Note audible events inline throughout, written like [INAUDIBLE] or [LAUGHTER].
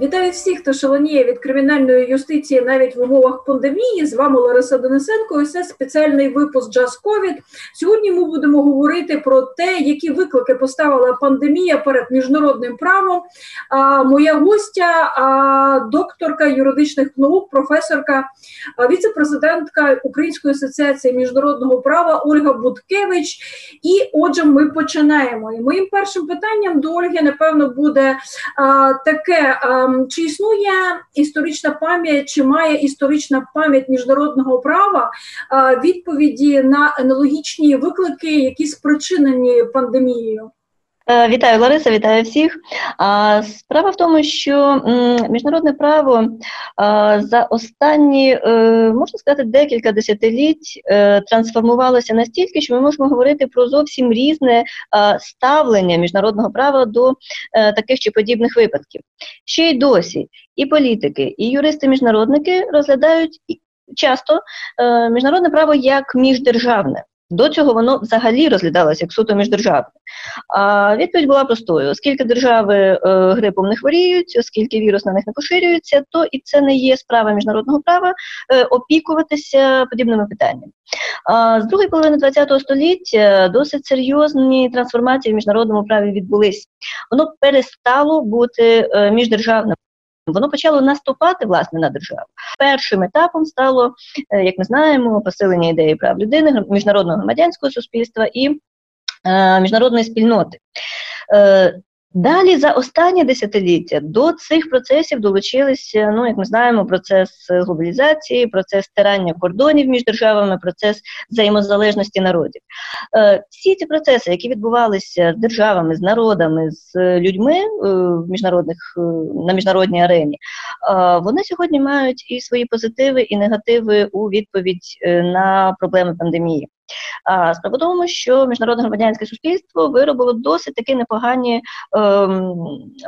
Вітаю всіх, хто шалоніє від кримінальної юстиції навіть в умовах пандемії. З вами Лариса Денисенко. і Це спеціальний випуск Джаз Ковід. Сьогодні ми будемо говорити про те, які виклики поставила пандемія перед міжнародним правом. А, Моя гостя, а, докторка юридичних наук, професорка, віце-президентка Української асоціації міжнародного права Ольга Будкевич. І отже, ми починаємо. І моїм першим питанням до Ольги, напевно, буде а, таке. Ем, чи існує історична пам'ять, чи має історична пам'ять міжнародного права е, відповіді на аналогічні виклики, які спричинені пандемією? Е, вітаю, Лариса, вітаю всіх. Справа в тому, що міжнародне право за останні, е, можна сказати, декілька десятиліть е, трансформувалося настільки, що ми можемо говорити про зовсім різне ставлення міжнародного права до таких чи подібних випадків. Ще й досі і політики, і юристи-міжнародники розглядають часто міжнародне право як міждержавне. До цього воно взагалі розглядалося як суто міждержавне. А відповідь була простою: оскільки держави е, грипом не хворіють, оскільки вірус на них не поширюється, то і це не є справа міжнародного права е, опікуватися подібними питаннями. А з другої половини ХХ століття досить серйозні трансформації в міжнародному праві відбулись. Воно перестало бути е, міждержавним. Воно почало наступати власне на державу. Першим етапом стало, е, як ми знаємо, посилення ідеї прав людини, міжнародного громадянського суспільства і е, міжнародної спільноти. Е, Далі за останні десятиліття до цих процесів долучилися, ну як ми знаємо, процес глобалізації, процес стирання кордонів між державами, процес взаємозалежності народів. Е, всі ці процеси, які відбувалися з державами, з народами, з людьми е, в міжнародних е, на міжнародній арені, вони сьогодні мають і свої позитиви, і негативи у відповідь на проблеми пандемії. Справа тому, що міжнародне громадянське суспільство виробило досить такі непогані е,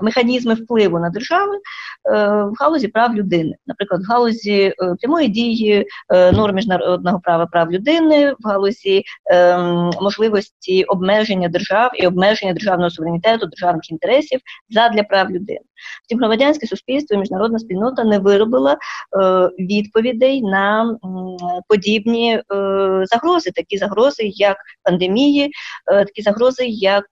механізми впливу на держави е, в галузі прав людини, наприклад, в галузі е, прямої дії е, норм міжнародного права прав людини, в галузі е, можливості обмеження держав і обмеження державного суверенітету, державних інтересів задля прав людини. Втім, громадянське суспільство і міжнародна спільнота не виробила е, відповідей на подібні е, загрози, такі загрози, як пандемії, е, такі загрози, як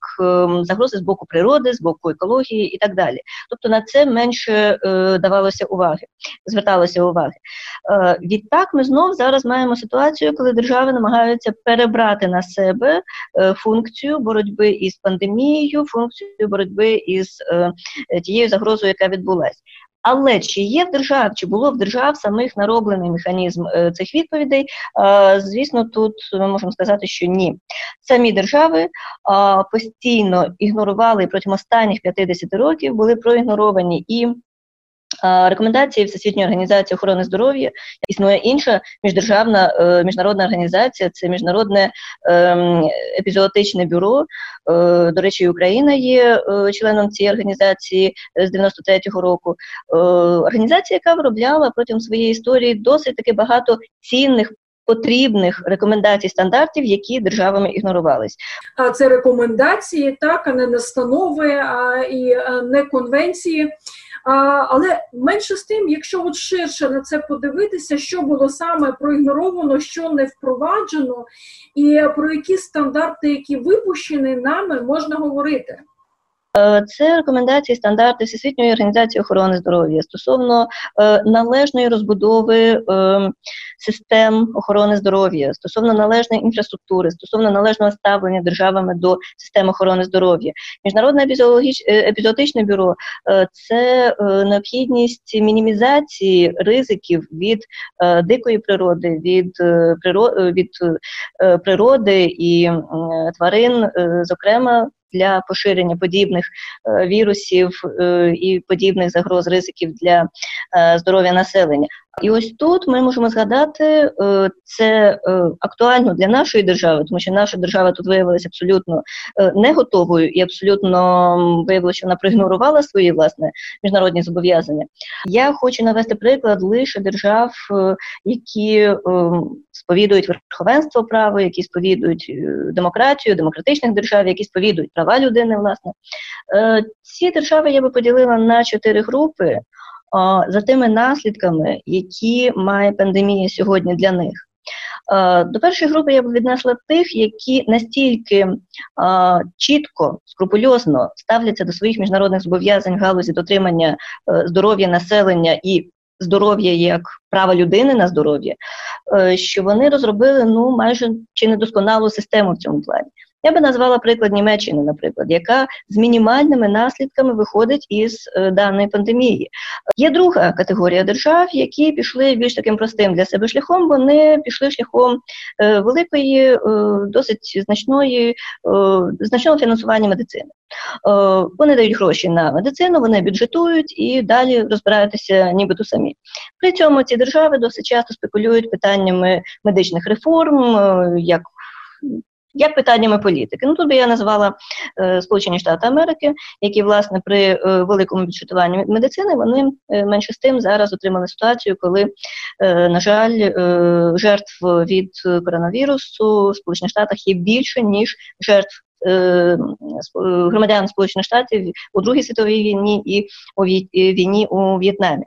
загрози з боку природи, з боку екології і так далі. Тобто на це менше давалося уваги, зверталося уваги. Відтак, ми знов зараз маємо ситуацію, коли держави намагаються перебрати на себе функцію боротьби із пандемією, функцію боротьби із тією загрозою, яка відбулася. Але чи є в держав, чи було в держав самих нароблений механізм е, цих відповідей? Е, звісно, тут ми можемо сказати, що ні. Самі держави е, постійно ігнорували протягом останніх 50 років, були проігноровані і Рекомендації Всесвітньої організації охорони здоров'я існує інша міждержавна е, міжнародна організація, це міжнародне ем, епізоотичне бюро. Е, до речі, Україна є е, членом цієї організації з 93-го року. Організація, яка виробляла протягом своєї історії досить таки багато цінних. Потрібних рекомендацій стандартів, які державами ігнорувались, а це рекомендації, так а не настанови, а і не конвенції. Але менше з тим, якщо от ширше на це подивитися, що було саме проігноровано, що не впроваджено, і про які стандарти, які випущені нами, можна говорити. Е, це рекомендації стандарти Всесвітньої організації охорони здоров'я стосовно е, належної розбудови е, систем охорони здоров'я, стосовно належної інфраструктури, стосовно належного ставлення державами до систем охорони здоров'я. Міжнародне епізоотичне бюро це необхідність мінімізації ризиків від дикої природи, від від природи і тварин, зокрема для поширення подібних е, вірусів е, і подібних загроз ризиків для е, здоров'я населення. І ось тут ми можемо згадати це актуально для нашої держави, тому що наша держава тут виявилася абсолютно не готовою і абсолютно виявилося, що вона проігнорувала свої власне міжнародні зобов'язання. Я хочу навести приклад лише держав, які сповідують верховенство права, які сповідують демократію, демократичних держав, які сповідують права людини, власне. Ці держави я би поділила на чотири групи за тими наслідками, які має пандемія сьогодні для них. До першої групи я б віднесла тих, які настільки а, чітко, скрупульозно ставляться до своїх міжнародних зобов'язань в галузі дотримання здоров'я населення і здоров'я як права людини на здоров'я, що вони розробили ну майже чи недосконалу систему в цьому плані. Я би назвала приклад Німеччини, наприклад, яка з мінімальними наслідками виходить із е, даної пандемії. Є друга категорія держав, які пішли більш таким простим для себе шляхом. Вони пішли шляхом е, великої, е, досить значної, значного фінансування медицини. Вони дають гроші на медицину, вони бюджетують і далі розбираються нібито самі. При цьому ці держави досить часто спекулюють питаннями медичних реформ, як як питаннями політики. Ну тут би я назвала е, Сполучені Штати Америки, які власне при е, великому бюджетуванні медицини вони е, менше з тим зараз отримали ситуацію, коли, е, на жаль, е, жертв від коронавірусу в Сполучених Штатах є більше ніж жертв. Е, е, громадян Сполучених Штатів у Другій світовій війні і у війні у В'єтнамі.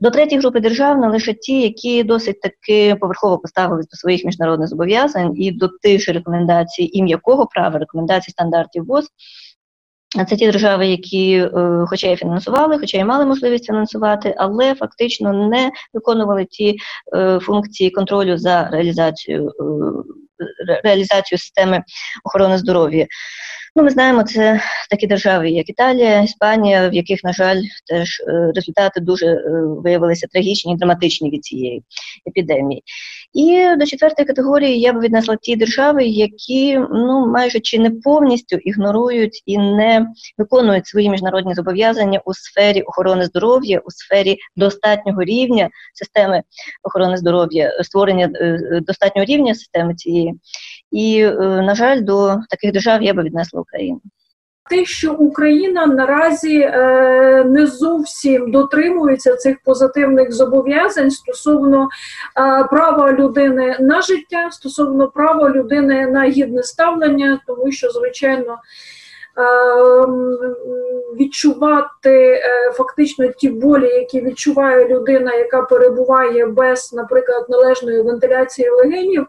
До третьої групи держав належать ті, які досить таки поверхово поставились до своїх міжнародних зобов'язань і до тих рекомендацій і м'якого права, рекомендацій стандартів ВОЗ. Це ті держави, які, е, хоча і фінансували, хоча і мали можливість фінансувати, але фактично не виконували ті е, функції контролю за реалізацію е, реалізацію системи охорони здоров'я. Ну, ми знаємо, це такі держави, як Італія, Іспанія, в яких, на жаль, теж результати дуже виявилися трагічні і драматичні від цієї епідемії. І до четвертої категорії я б віднесла ті держави, які ну майже чи не повністю ігнорують і не виконують свої міжнародні зобов'язання у сфері охорони здоров'я, у сфері достатнього рівня системи охорони здоров'я, створення е, достатнього рівня системи цієї. І, на жаль, до таких держав я би віднесла Україну. Те, що Україна наразі е, не зовсім дотримується цих позитивних зобов'язань стосовно е, права людини на життя, стосовно права людини на гідне ставлення, тому що звичайно. Е, відчувати е, фактично ті болі, які відчуває людина, яка перебуває без, наприклад, належної вентиляції легенів,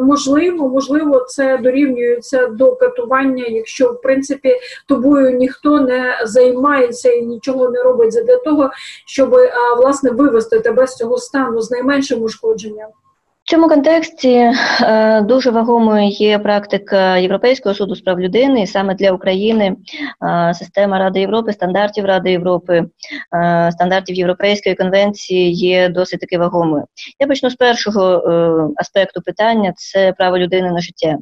Можливо, можливо, це дорівнюється до катування, якщо в принципі тобою ніхто не займається і нічого не робить для того, щоб власне вивести тебе з цього стану з найменшим ушкодженням. В цьому контексті е, дуже вагомою є практика Європейського суду з прав людини, і саме для України е, система Ради Європи, стандартів Ради Європи, е, стандартів Європейської конвенції є досить таки вагомою. Я почну з першого е, аспекту питання це право людини на життя.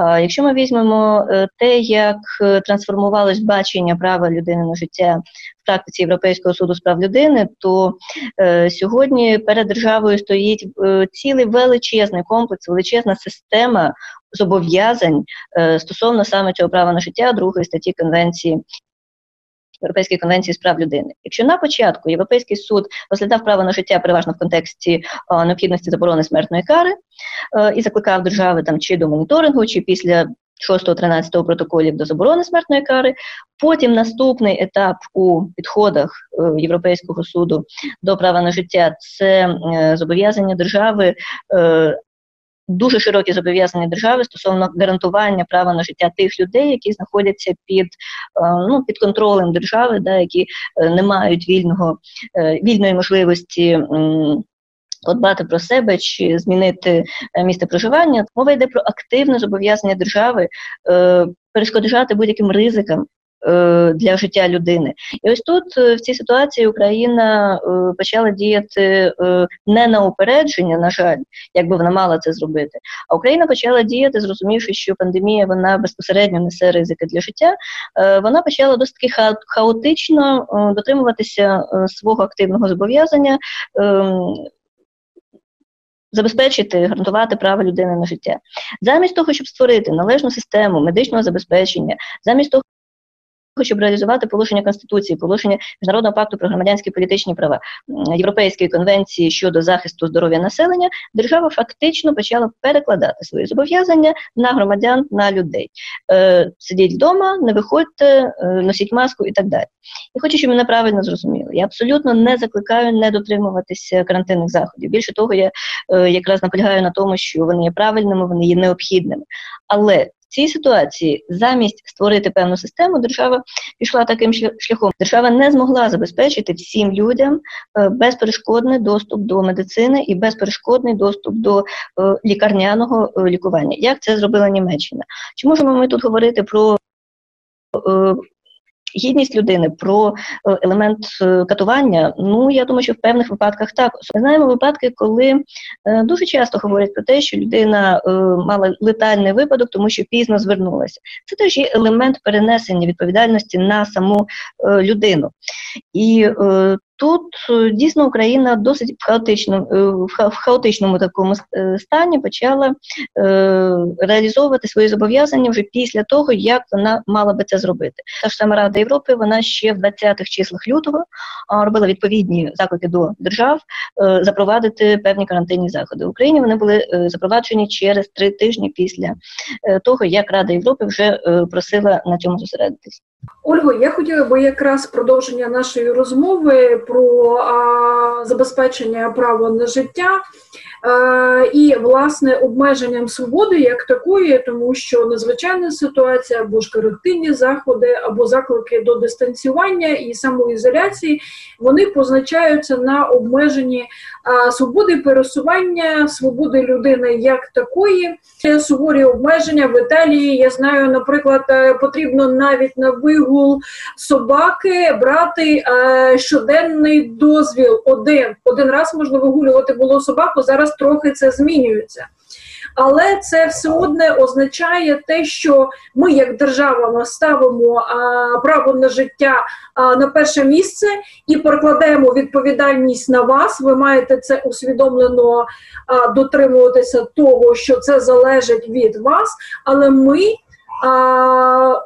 Е, якщо ми візьмемо е, те, як трансформувалось бачення права людини на життя практиці Європейського суду з прав людини, то е, сьогодні перед державою стоїть е, цілий величезний комплекс, величезна система зобов'язань е, стосовно саме цього права на життя другої статті конвенції. Європейської конвенції з прав людини. Якщо на початку Європейський суд розглядав право на життя переважно в контексті о, необхідності заборони смертної кари о, і закликав держави там чи до моніторингу, чи після 6-13 протоколів до заборони смертної кари. Потім наступний етап у підходах е, Європейського суду до права на життя це е, зобов'язання держави. Е, дуже широкі зобов'язання держави стосовно гарантування права на життя тих людей, які знаходяться під ну під контролем держави, да, які не мають вільного вільної можливості подбати про себе чи змінити е, місце проживання. Мова йде про активне зобов'язання держави е, перешкоджати будь-яким ризикам. Е, для життя людини, і ось тут в цій ситуації Україна почала діяти не на упередження, на жаль, як би вона мала це зробити. А Україна почала діяти, зрозумівши, що пандемія вона безпосередньо несе ризики для життя. Вона почала досить хаотично дотримуватися свого активного зобов'язання ем, забезпечити, гарантувати право людини на життя, замість того, щоб створити належну систему медичного забезпечення, замість того. Щоб реалізувати положення конституції, положення міжнародного пакту про громадянські політичні права Європейської конвенції щодо захисту здоров'я населення, держава фактично почала перекладати свої зобов'язання на громадян на людей. е, сидіть вдома, не виходьте, е, носіть маску і так далі. Я хочу, щоб мене правильно зрозуміли. Я абсолютно не закликаю не дотримуватися карантинних заходів. Більше того, я е, якраз наполягаю на тому, що вони є правильними, вони є необхідними. Але цій ситуації замість створити певну систему, держава пішла таким шляхом. Держава не змогла забезпечити всім людям е, безперешкодний доступ до медицини і безперешкодний доступ до е, лікарняного е, лікування. Як це зробила Німеччина? Чи можемо ми тут говорити про гідність людини, про е, елемент е, катування. Ну я думаю, що в певних випадках також ми знаємо випадки, коли е, дуже часто говорять про те, що людина мала летальний випадок, тому що пізно звернулася. Це теж є елемент перенесення відповідальності на саму людину. І Тут е, дійсно Україна досить в хаотичному е, в хаотичному такому е, стані почала реалізовувати свої зобов'язання вже після того, як вона мала би це зробити. Та ж сама Рада Європи вона ще в 20-х числах лютого робила відповідні заклики до держав запровадити певні карантинні заходи. В Україні вони були запроваджені через три тижні після того, як Рада Європи вже просила на цьому зосередитись. Ольго, я хотіла би якраз продовження нашої розмови про а, забезпечення права на життя. Е, і власне обмеженням свободи як такої, тому що надзвичайна ситуація або ж корективні заходи, або заклики до дистанціювання і самоізоляції, вони позначаються на обмеженні е, свободи пересування, свободи людини як такої. Суворі обмеження в Італії. Я знаю, наприклад, е, потрібно навіть на вигул собаки брати щоденний дозвіл. Один один раз можна вигулювати було собаку зараз трохи це змінюється. Але це все одне означає те, що ми, як держава, ставимо а, право на життя а, на перше місце і перекладаємо відповідальність на вас. Ви маєте це усвідомлено а, дотримуватися того, що це залежить від вас. Але ми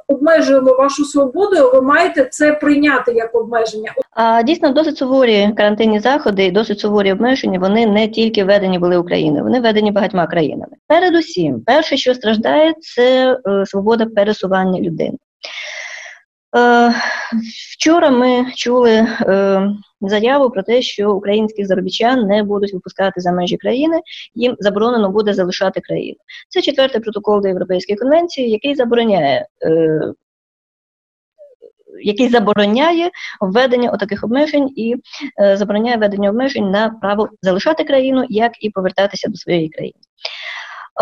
обмежуємо вашу свободу, ви маєте це прийняти як обмеження. А дійсно досить суворі карантинні заходи і досить суворі обмеження. Вони не тільки введені були Україною, вони введені багатьма країнами. Передусім, перше, що страждає, це е, свобода пересування людини. Е, Вчора ми чули е, заяву про те, що українських заробітчан не будуть випускати за межі країни, їм заборонено буде залишати країну. Це четвертий протокол до Європейської конвенції, який забороняє. Е, який забороняє введення отаких обмежень і е, забороняє введення обмежень на право залишати країну, як і повертатися до своєї країни.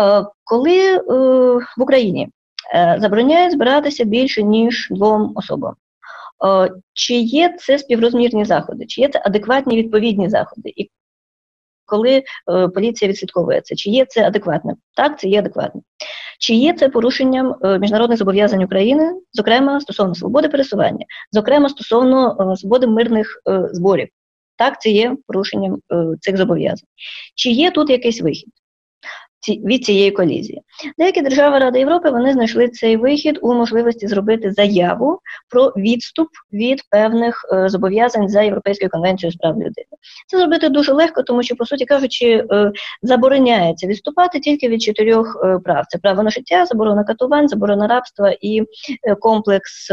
Е, коли е, в Україні е, забороняють збиратися більше ніж двом особам, чи є це співрозмірні заходи, чи є це адекватні відповідні заходи? І коли е, поліція відслідковує це, чи є це адекватним? Так, це є адекватним. Чи є це порушенням е, міжнародних зобов'язань України, зокрема стосовно свободи пересування, зокрема стосовно свободи мирних зборів? Так, це є порушенням цих зобов'язань. Чи є тут якийсь вихід? Від цієї колізії. Деякі держави Ради Європи вони знайшли цей вихід у можливості зробити заяву про відступ від певних е, зобов'язань за Європейською конвенцією з прав людини. Це зробити дуже легко, тому що, по суті кажучи, е, забороняється відступати тільки від чотирьох е, прав: це право на життя, заборона катувань, заборона рабства і е, комплекс.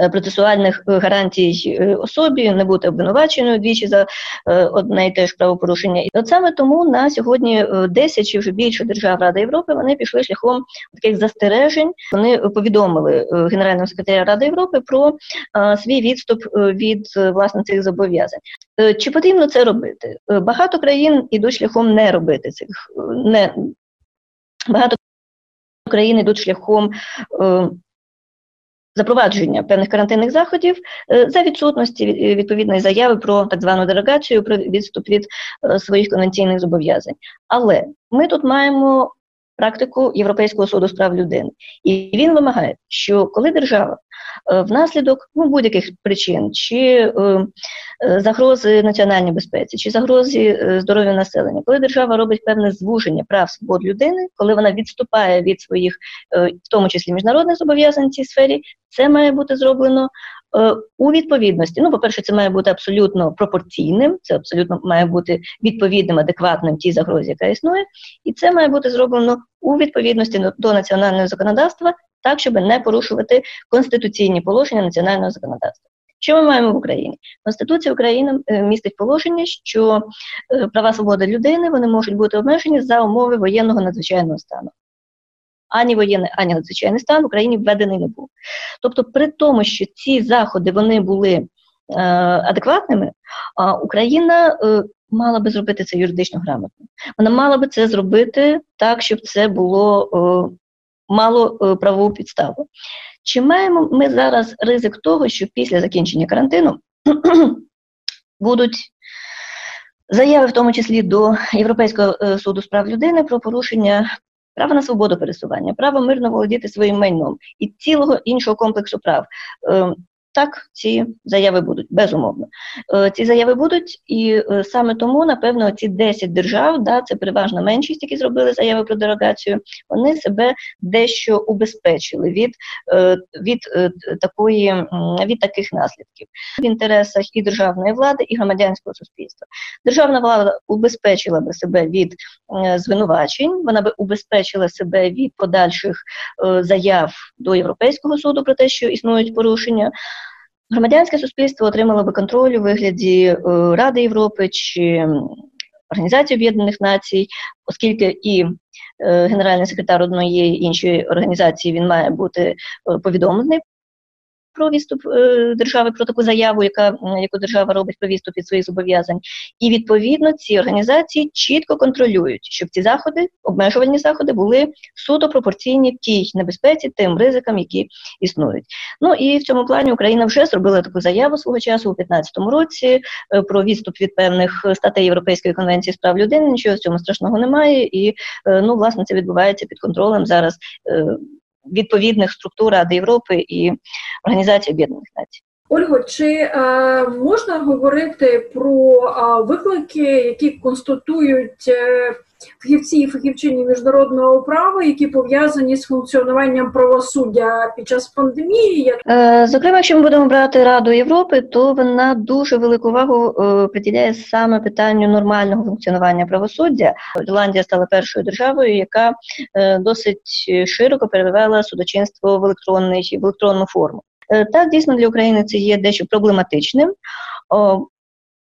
Е, процесуальних е, гарантій е, особі, не бути обвинуваченою двічі за одне і те ж правопорушення. І от саме тому на сьогодні 10 чи вже більше держав Ради Європи вони пішли шляхом таких застережень. Вони повідомили генерального секретаря Ради Європи про свій відступ від власне цих зобов'язань. Чи потрібно це робити? Багато країн ідуть шляхом не робити цих не багато країн ідуть шляхом запровадження певних карантинних заходів е, за відсутності е, відповідної заяви про так звану дерогацію, про відступ від е, своїх конвенційних зобов'язань. Але ми тут маємо практику Європейського суду з прав людини, і він вимагає, що коли держава внаслідок ну, будь-яких причин, чи загрози національній безпеці, чи загрози здоров'я населення, коли держава робить певне звуження прав свобод людини, коли вона відступає від своїх, в тому числі міжнародних зобов'язань в цій сфері, це має бути зроблено у відповідності. Ну, по-перше, це має бути абсолютно пропорційним, це абсолютно має бути відповідним, адекватним тій загрозі, яка існує, і це має бути зроблено у відповідності до національного законодавства, так, щоб не порушувати конституційні положення національного законодавства. Що ми маємо в Україні? Конституція України е, містить положення, що е, права свободи людини вони можуть бути обмежені за умови воєнного надзвичайного стану. Ані воєнний, ані надзвичайний стан в Україні введений не був. Тобто, при тому, що ці заходи вони були е, адекватними, а Україна е, мала би зробити це юридично грамотно. Вона мала би це зробити так, щоб це було е, мало е, правову підставу. Чи маємо ми зараз ризик того, що після закінчення карантину [CLEARS THROAT] будуть заяви, в тому числі до Європейського е, суду з прав людини про порушення права на свободу пересування, право мирно володіти своїм майном і цілого іншого комплексу прав? Так, ці заяви будуть, безумовно. Е, ці заяви будуть, і е, саме тому, напевно, ці 10 держав, да, це переважна меншість, які зробили заяви про дерогацію, вони себе дещо убезпечили від е, від такої від таких наслідків в інтересах і державної влади, і громадянського суспільства. Державна влада убезпечила би себе від звинувачень, вона би убезпечила себе від подальших заяв до Європейського суду про те, що існують порушення. Громадянське суспільство отримало би контроль у вигляді е, Ради Європи чи Організації Об'єднаних Націй, оскільки і е, генеральний секретар одної іншої організації він має бути е, повідомлений про відступ е, держави про таку заяву, яка яку держава робить про відступ від своїх зобов'язань, і відповідно ці організації чітко контролюють, щоб ці заходи, обмежувальні заходи, були суто пропорційні тій небезпеці, тим ризикам, які існують. Ну і в цьому плані Україна вже зробила таку заяву свого часу у 2015 році е, про відступ від певних статей Європейської конвенції з прав людини. Нічого з цього страшного немає, і е, ну власне це відбувається під контролем зараз відповідних структур Ради Європи і Організації Об'єднаних Націй. Ольго, чи е, можна говорити про е, виклики, які констатують е, фахівці і фахівчині міжнародного права, які пов'язані з функціонуванням правосуддя під час пандемії? Е, зокрема, якщо ми будемо брати Раду Європи, то вона дуже велику увагу е, приділяє саме питанню нормального функціонування правосуддя. Ірландія стала першою державою, яка е, досить широко перевела судочинство в електронний в електронну форму. Так, дійсно для України це є дещо проблематичним.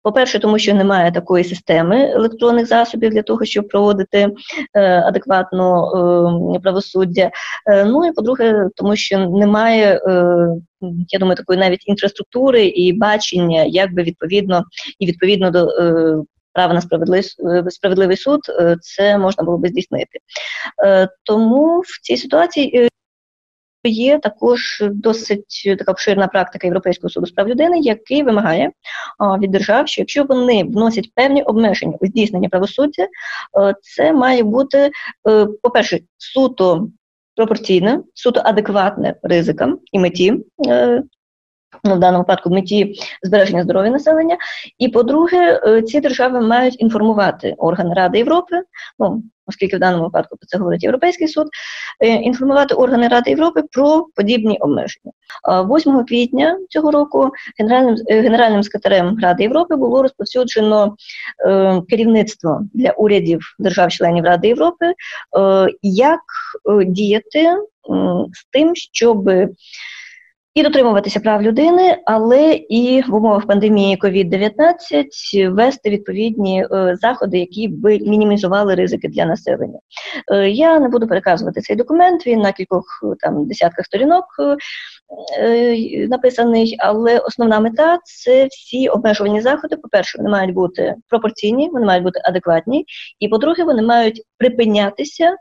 По-перше, тому що немає такої системи електронних засобів для того, щоб проводити е, адекватно е, правосуддя. Е, ну і по-друге, тому що немає, е, я думаю, такої навіть інфраструктури і бачення, як би відповідно і відповідно до. Е, Право на справедливий, е, справедливий суд це можна було би здійснити. Тому в цій ситуації Є також досить така обширна практика Європейського суду з прав людини, який вимагає від держав, що якщо вони вносять певні обмеження у здійснення правосуддя, е, це має бути, е, по-перше, суто пропорційне, суто адекватне ризикам і меті. Е, ну, в даному випадку меті збереження здоров'я населення, і по-друге, ці держави мають інформувати органи Ради Європи, ну оскільки в даному випадку про це говорить Європейський суд, е, інформувати органи Ради Європи про подібні обмеження. 8 квітня цього року генеральним е, генеральним секретарем Ради Європи було розповсюджено е, керівництво для урядів держав-членів Ради Європи, як діяти з тим, щоб і дотримуватися прав людини, але і в умовах пандемії COVID-19 ввести відповідні е, заходи, які би мінімізували ризики для населення. Е, я не буду переказувати цей документ. Він на кількох там десятках сторінок. Е, написаний, але основна мета це всі обмежувальні заходи. По перше, вони мають бути пропорційні, вони мають бути адекватні, і по-друге, вони мають припинятися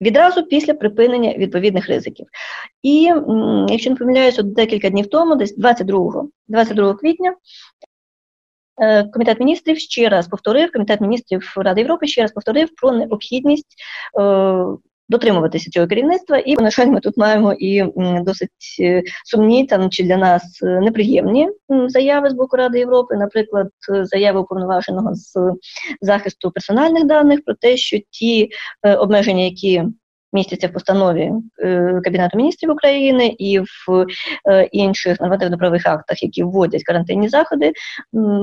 відразу після припинення відповідних ризиків. І якщо не помиляюся, декілька днів тому, десь 22 22 квітня. Е, Комітет міністрів ще раз повторив, Комітет міністрів Ради Європи ще раз повторив про необхідність е, дотримуватися цього керівництва. І, на жаль, ми тут маємо і досить е, сумні там чи для нас неприємні заяви з боку Ради Європи, наприклад, заяви уповноваженого з захисту персональних даних про те, що ті обмеження, які містяться в постанові е, Кабінету міністрів України і в е, інших нормативно-правових актах, які вводять карантинні заходи,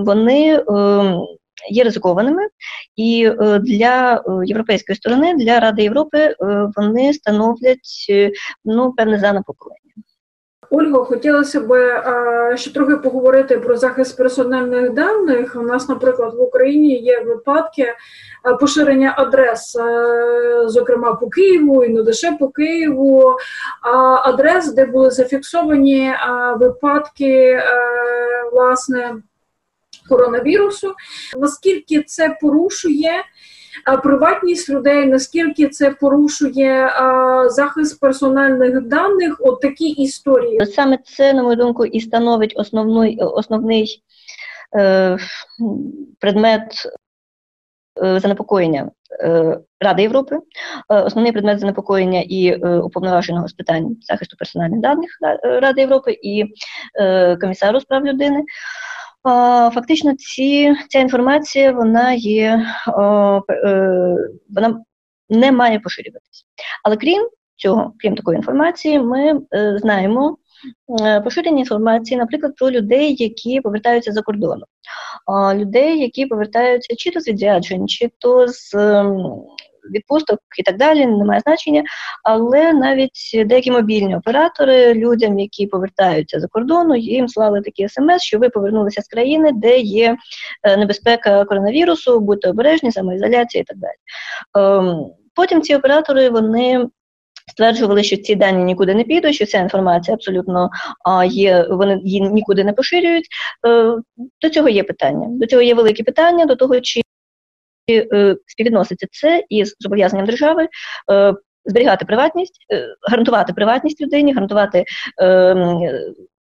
вони е, є ризикованими, і е, для е, європейської сторони, для Ради Європи, е, вони становлять ну певне занепокоєння. Ольго, хотілося б ще трохи поговорити про захист персональних даних. У нас, наприклад, в Україні є випадки поширення адрес, зокрема по Києву і не лише по Києву, адрес, де були зафіксовані випадки власне коронавірусу. Наскільки це порушує? Приватність людей, наскільки це порушує захист персональних даних, от такі історії. Саме це, на мою думку, і становить основний основний е, предмет е, занепокоєння е, Ради Європи, е, основний предмет занепокоєння і е, уповноваженого з питань захисту персональних даних Ради Європи і е, комісару з прав людини. Фактично, ці, ця інформація вона є, е, вона не має поширюватися. Але крім цього, крім такої інформації, ми е, знаємо е, поширення інформації, наприклад, про людей, які повертаються за кордону, людей, які повертаються чи то з відряджень, чи то з відпусток і так далі, немає значення. Але навіть деякі мобільні оператори людям, які повертаються за кордону, їм слали такі смс, що ви повернулися з країни, де є е, небезпека коронавірусу, будьте обережні, самоізоляція і так далі. Ем, потім ці оператори вони. Стверджували, що ці дані нікуди не підуть, що ця інформація абсолютно а, є, вони її нікуди не поширюють. Е, До цього є питання. До цього є великі питання, до того, чи співвідноситься це із зобов'язанням держави. Е, зберігати приватність, е, гарантувати приватність людині, гарантувати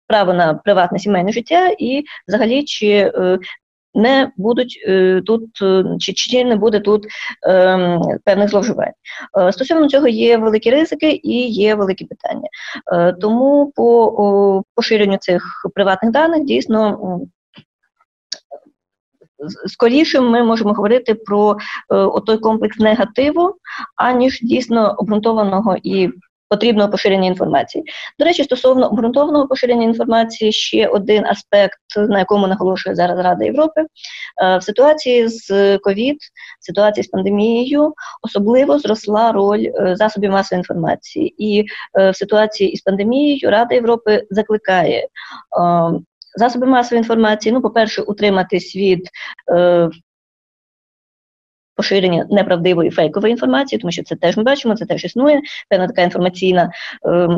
право на приватне сімейне життя, і взагалі чи не будуть тут, чи чи не буде тут певних зловживань. Стосовно цього є великі ризики і є великі питання. Тому по поширенню цих приватних даних дійсно скоріше ми можемо говорити про е, той комплекс негативу, аніж дійсно обґрунтованого і потрібного поширення інформації. До речі, стосовно обґрунтованого поширення інформації, ще один аспект, на якому наголошує зараз Рада Європи, е, в ситуації з ковід, в ситуації з пандемією, особливо зросла роль е, засобів масової інформації, і в ситуації із пандемією Рада Європи закликає засоби масової інформації, ну, по-перше, утриматись від е, поширення неправдивої фейкової інформації, тому що це теж ми бачимо, це теж існує, певна така інформаційна, е,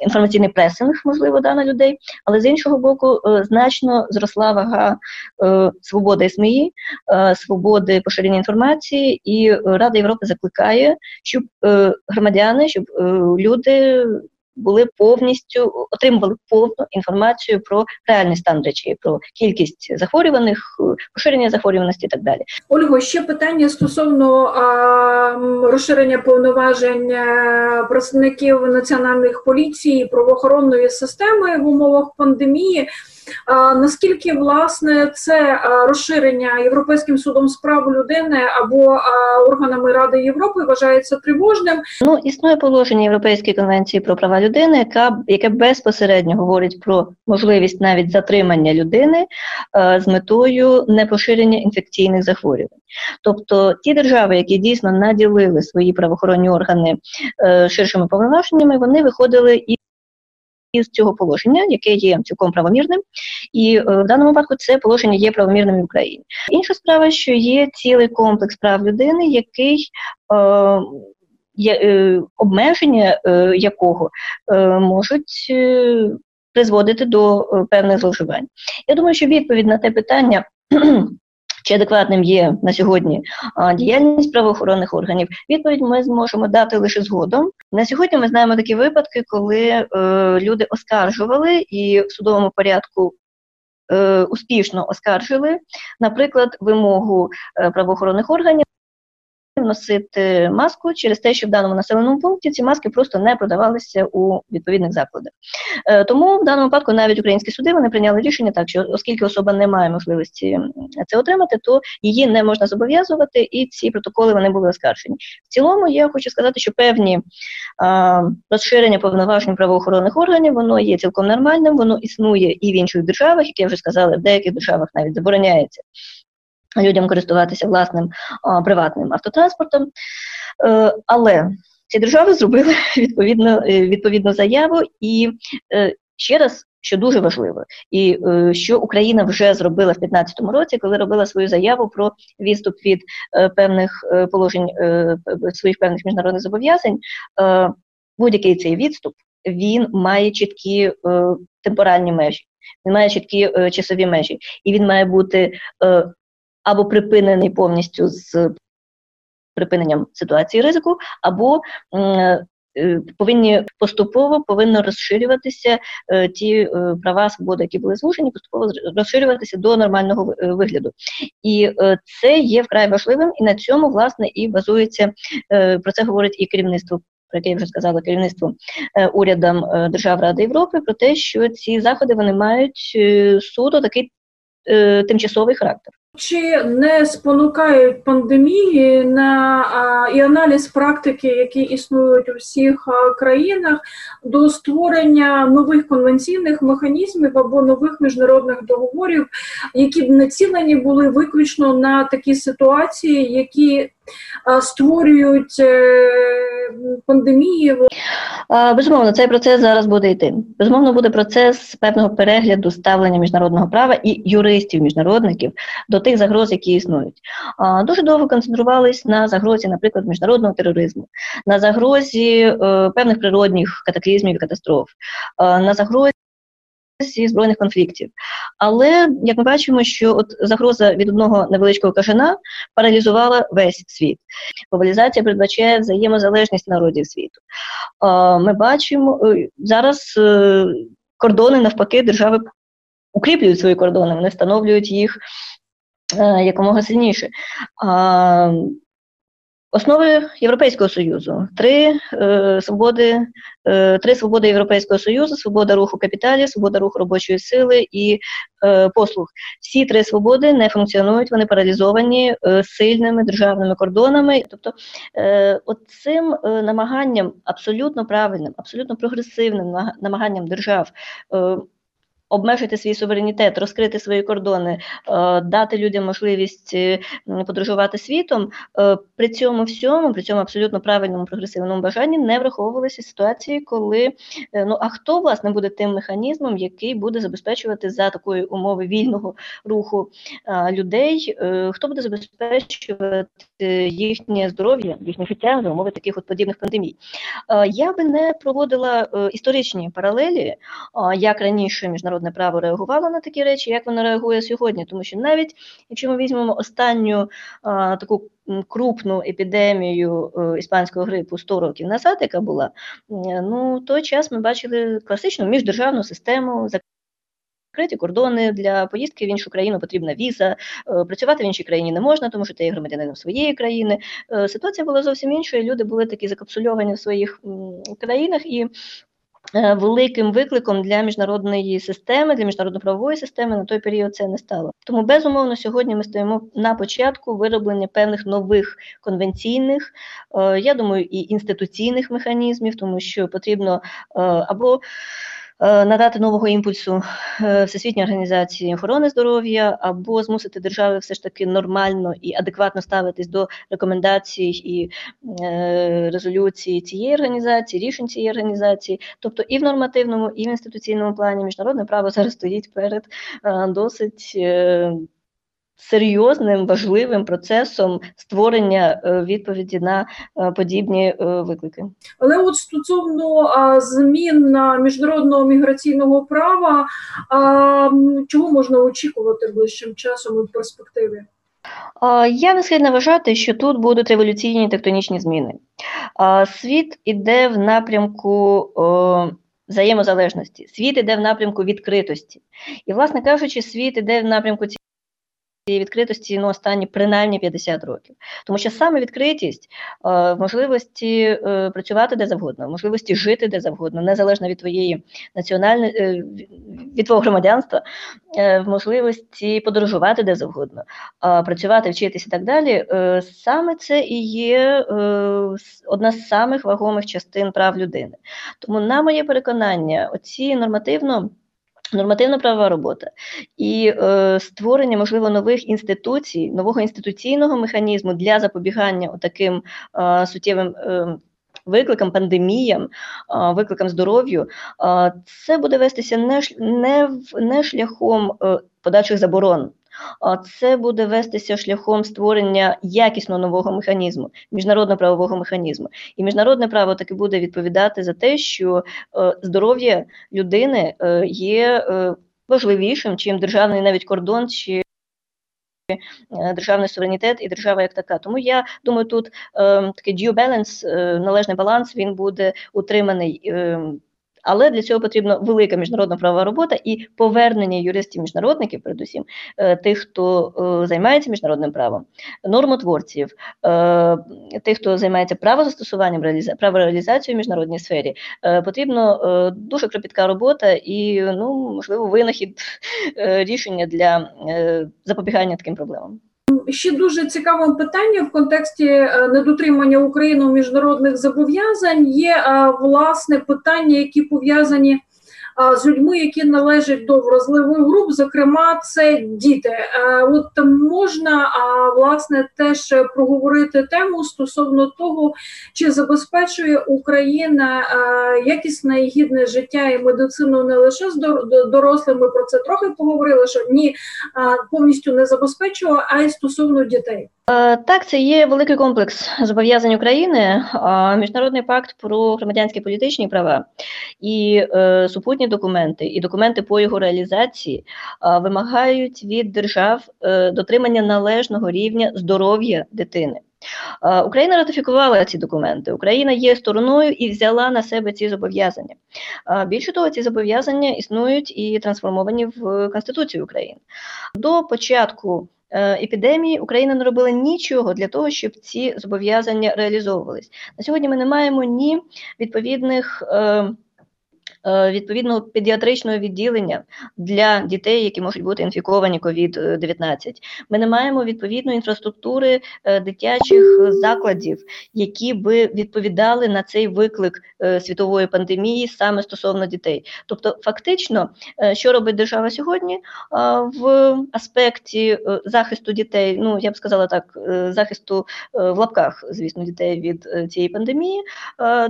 інформаційний пресинг, можливо, да, на людей. Але з іншого боку, е, значно зросла вага е, свободи СМІ, е, свободи поширення інформації, і Рада Європи закликає, щоб е, громадяни, щоб е, люди були повністю отримували повну інформацію про реальний стан речей, про кількість захворюваних, поширення захворюваності і так далі. Ольго, ще питання стосовно а, розширення повноважень е, представників національних поліцій правоохоронної системи в умовах пандемії. Наскільки власне це розширення Європейським судом з прав людини або органами Ради Європи вважається тривожним? Ну існує положення Європейської конвенції про права людини, яка яке безпосередньо говорить про можливість навіть затримання людини з метою непоширення інфекційних захворювань. Тобто ті держави, які дійсно наділили свої правоохоронні органи е, ширшими повноваженнями, вони виходили і із цього положення, яке є цілком правомірним, і е, в даному випадку це положення є правомірним в Україні. Інша справа, що є цілий комплекс прав людини, який е, є, е, обмеження якого можуть. Призводити до певних зловживань. Я думаю, що відповідь на те питання чи адекватним є на сьогодні діяльність правоохоронних органів. Відповідь ми зможемо дати лише згодом. На сьогодні ми знаємо такі випадки, коли е, люди оскаржували і в судовому порядку. Е, успішно оскаржили, наприклад, вимогу е, правоохоронних органів носити маску через те, що в даному населеному пункті ці маски просто не продавалися у відповідних закладах. Е, Тому в даному випадку навіть українські суди вони прийняли рішення так, що оскільки особа не має можливості це отримати, то її не можна зобов'язувати, і ці протоколи вони були оскаржені. В цілому я хочу сказати, що певні а, розширення повноважень правоохоронних органів воно є цілком нормальним, воно існує і в інших державах, як я вже сказала, в деяких державах навіть забороняється людям користуватися власним а, приватним автотранспортом. Е, але ці держави зробили [LAUGHS] відповідно, е, відповідну заяву і е, ще раз. Що дуже важливо, і е, що Україна вже зробила в 2015 році, коли робила свою заяву про відступ від е, певних е, положень е, своїх певних міжнародних зобов'язань, е, будь-який цей відступ він має чіткі темпоральні межі, він має чіткі часові межі, і він має бути або припинений повністю з припиненням ситуації ризику, або е, повинні поступово повинно розширюватися е, ті е, права, свободи, які були звужені, поступово розширюватися до нормального вигляду. І це є вкрай важливим, і на цьому власне і базується про це говорить і керівництво. Про яке я вже сказала керівництво урядам е, держав Ради Європи, про те, що ці заходи вони мають суто такий тимчасовий характер. Чи не спонукають пандемії на а, і аналіз практики, які існують у всіх а, країнах, до створення нових конвенційних механізмів або нових міжнародних договорів, які б націлені були виключно на такі ситуації, які а, створюють е, пандемії Безумовно, цей процес зараз буде йти. Безумовно, буде процес певного перегляду ставлення міжнародного права і юристів міжнародників до тих загроз, які існують. Дуже довго концентрувались на загрозі, наприклад, міжнародного тероризму, на загрозі е, певних природних катаклізмів і катастроф, е, на загрозі. Збройних конфліктів, але як ми бачимо, що от загроза від одного невеличкого кажана паралізувала весь світ. Глобалізація передбачає взаємозалежність народів світу. Ми бачимо е, зараз е, кордони навпаки держави укріплюють свої кордони, вони встановлюють їх е, якомога сильніше. Основи Європейського Союзу три е, свободи, е, три свободи Європейського Союзу: свобода руху капіталів, свобода руху робочої сили і е, послуг. Всі три свободи не функціонують, вони паралізовані е, сильними державними кордонами. Тобто, е, цим е, намаганням абсолютно правильним, абсолютно прогресивним намаганням держав. Обмежити свій суверенітет, розкрити свої кордони, е, дати людям можливість е, подорожувати світом. Е, При цьому всьому, при цьому абсолютно правильному прогресивному бажанні не враховувалися ситуації, коли ну а хто власне буде тим механізмом, який буде забезпечувати за такої умови вільного руху людей, хто буде забезпечувати їхнє здоров'я, їхнє життя за умови таких от подібних пандемій. Я би не проводила історичні паралелі, як раніше міжнародне право реагувало на такі речі, як воно реагує сьогодні, тому що навіть якщо ми візьмемо останню а, таку крупну епідемію е, іспанського грипу 100 років назад, яка була, ну той час ми бачили класичну міждержавну систему. Закриті кордони для поїздки в іншу країну потрібна віза. е, Працювати в іншій країні не можна, тому що ти є громадянином своєї країни. Е, Ситуація була зовсім іншою. Люди були такі закапсульовані в своїх країнах і. Е, Великим викликом для міжнародної системи, для міжнародно-правової системи на той період це не стало. Тому безумовно сьогодні ми стоїмо на початку вироблення певних нових конвенційних, е, я думаю, і інституційних механізмів, тому що потрібно е, або надати нового імпульсу е, Всесвітній організації охорони здоров'я, або змусити держави все ж таки нормально і адекватно ставитись до рекомендацій і резолюції резолюцій цієї організації, рішень цієї організації. Тобто і в нормативному, і в інституційному плані міжнародне право зараз стоїть перед е, досить. Серйозним важливим процесом створення е, відповіді на е, подібні е, виклики. Але от стосовно змін на міжнародного міграційного права, чого можна очікувати ближчим часом і в перспективі? Я не схильна вважати, що тут будуть революційні тектонічні зміни. Світ іде в напрямку взаємозалежності, світ іде в напрямку відкритості. І, власне кажучи, світ іде в напрямку відкритості ну, останні принаймні 50 років. Тому що саме відкритість е, можливості е, працювати де завгодно, в можливості жити де завгодно, незалежно від твоєї національної е, від твого громадянства, е, можливості подорожувати де завгодно, працювати, вчитися і так далі. Саме це і є одна з самих вагомих частин прав людини. Тому, на моє переконання, оці нормативно. Нормативна правова робота і е, створення, можливо, нових інституцій, нового інституційного механізму для запобігання таким е, суттєвим е, викликам, пандеміям, е, викликам здоров'ю, е, це буде вестися не не, не шляхом е, подальших заборон. Це буде вестися шляхом створення якісно нового механізму, міжнародно-правового механізму. І міжнародне право таки буде відповідати за те, що е, здоров'я людини е, є е, важливішим, чим державний навіть кордон чи державний суверенітет і держава як така. Тому я думаю, тут такий due balance, належний баланс, він буде утриманий ем, але для цього потрібна велика міжнародна правова робота і повернення юристів-міжнародників, передусім е, тих, хто е, займається міжнародним правом, нормотворців, е, тих, хто займається правозастосуванням, правореалізацією в міжнародній сфері, потрібно дуже кропітка робота і, ну можливо, винахід рішення для запобігання таким проблемам. Ще дуже цікавим питанням в контексті е, недотримання Україною міжнародних зобов'язань є е, власне питання, які пов'язані з людьми, які належать до вразливих груп, зокрема, це діти. Е, от можна власне теж проговорити тему стосовно того, чи забезпечує Україна е, якісне і гідне життя і медицину не лише з дорослими. Ми про це трохи поговорили. Що ні повністю не забезпечує, а й стосовно дітей. Е, так, це є великий комплекс зобов'язань України, міжнародний пакт про громадянські політичні права і е, супутні документи, і документи по його реалізації вимагають від держав е, дотримання належного рівня здоров'я дитини. Україна ратифікувала ці документи. Україна є стороною і взяла на себе ці зобов'язання. Більше того, ці зобов'язання існують і трансформовані в Конституцію України. До початку епідемії Україна не робила нічого для того, щоб ці зобов'язання реалізовувались. На сьогодні ми не маємо ні відповідних. Е, Е, відповідного педіатричного відділення для дітей, які можуть бути інфіковані COVID-19. Ми не маємо відповідної інфраструктури е, дитячих закладів, які би відповідали на цей виклик е, світової пандемії саме стосовно дітей. Тобто, фактично, що робить держава сьогодні в аспекті захисту дітей, ну я б сказала так, захисту в лапках, звісно, дітей від цієї пандемії,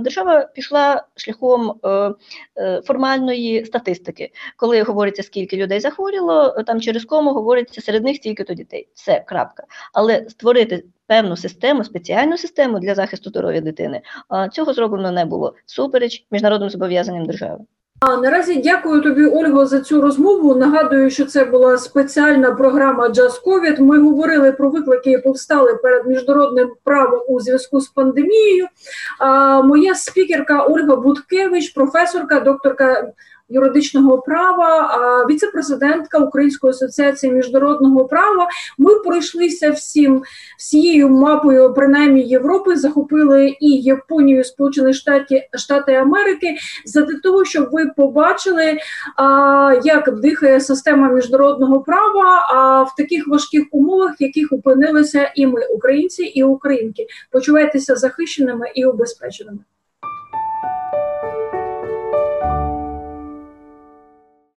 держава пішла шляхом формальної статистики, коли говориться, скільки людей захворіло, там через кому говориться серед них стільки-то дітей. Все, крапка. Але створити певну систему, спеціальну систему для захисту здоров'я дитини, цього зроблено не було супереч міжнародним зобов'язанням держави. А наразі дякую тобі, Ольго, за цю розмову. Нагадую, що це була спеціальна програма Just COVID. Ми говорили про виклики, які повстали перед міжнародним правом у зв'язку з пандемією. А, Моя спікерка Ольга Будкевич, професорка, докторка юридичного права, віце-президентка Української асоціації міжнародного права. Ми пройшлися всім всією мапою, принаймні Європи, захопили і Японію, Сполучені Штати Штати Америки, за того, щоб ви побачили, як дихає система міжнародного права в таких важких умовах, в яких опинилися і ми, українці і українки. Почувайтеся захищеними і убезпеченими.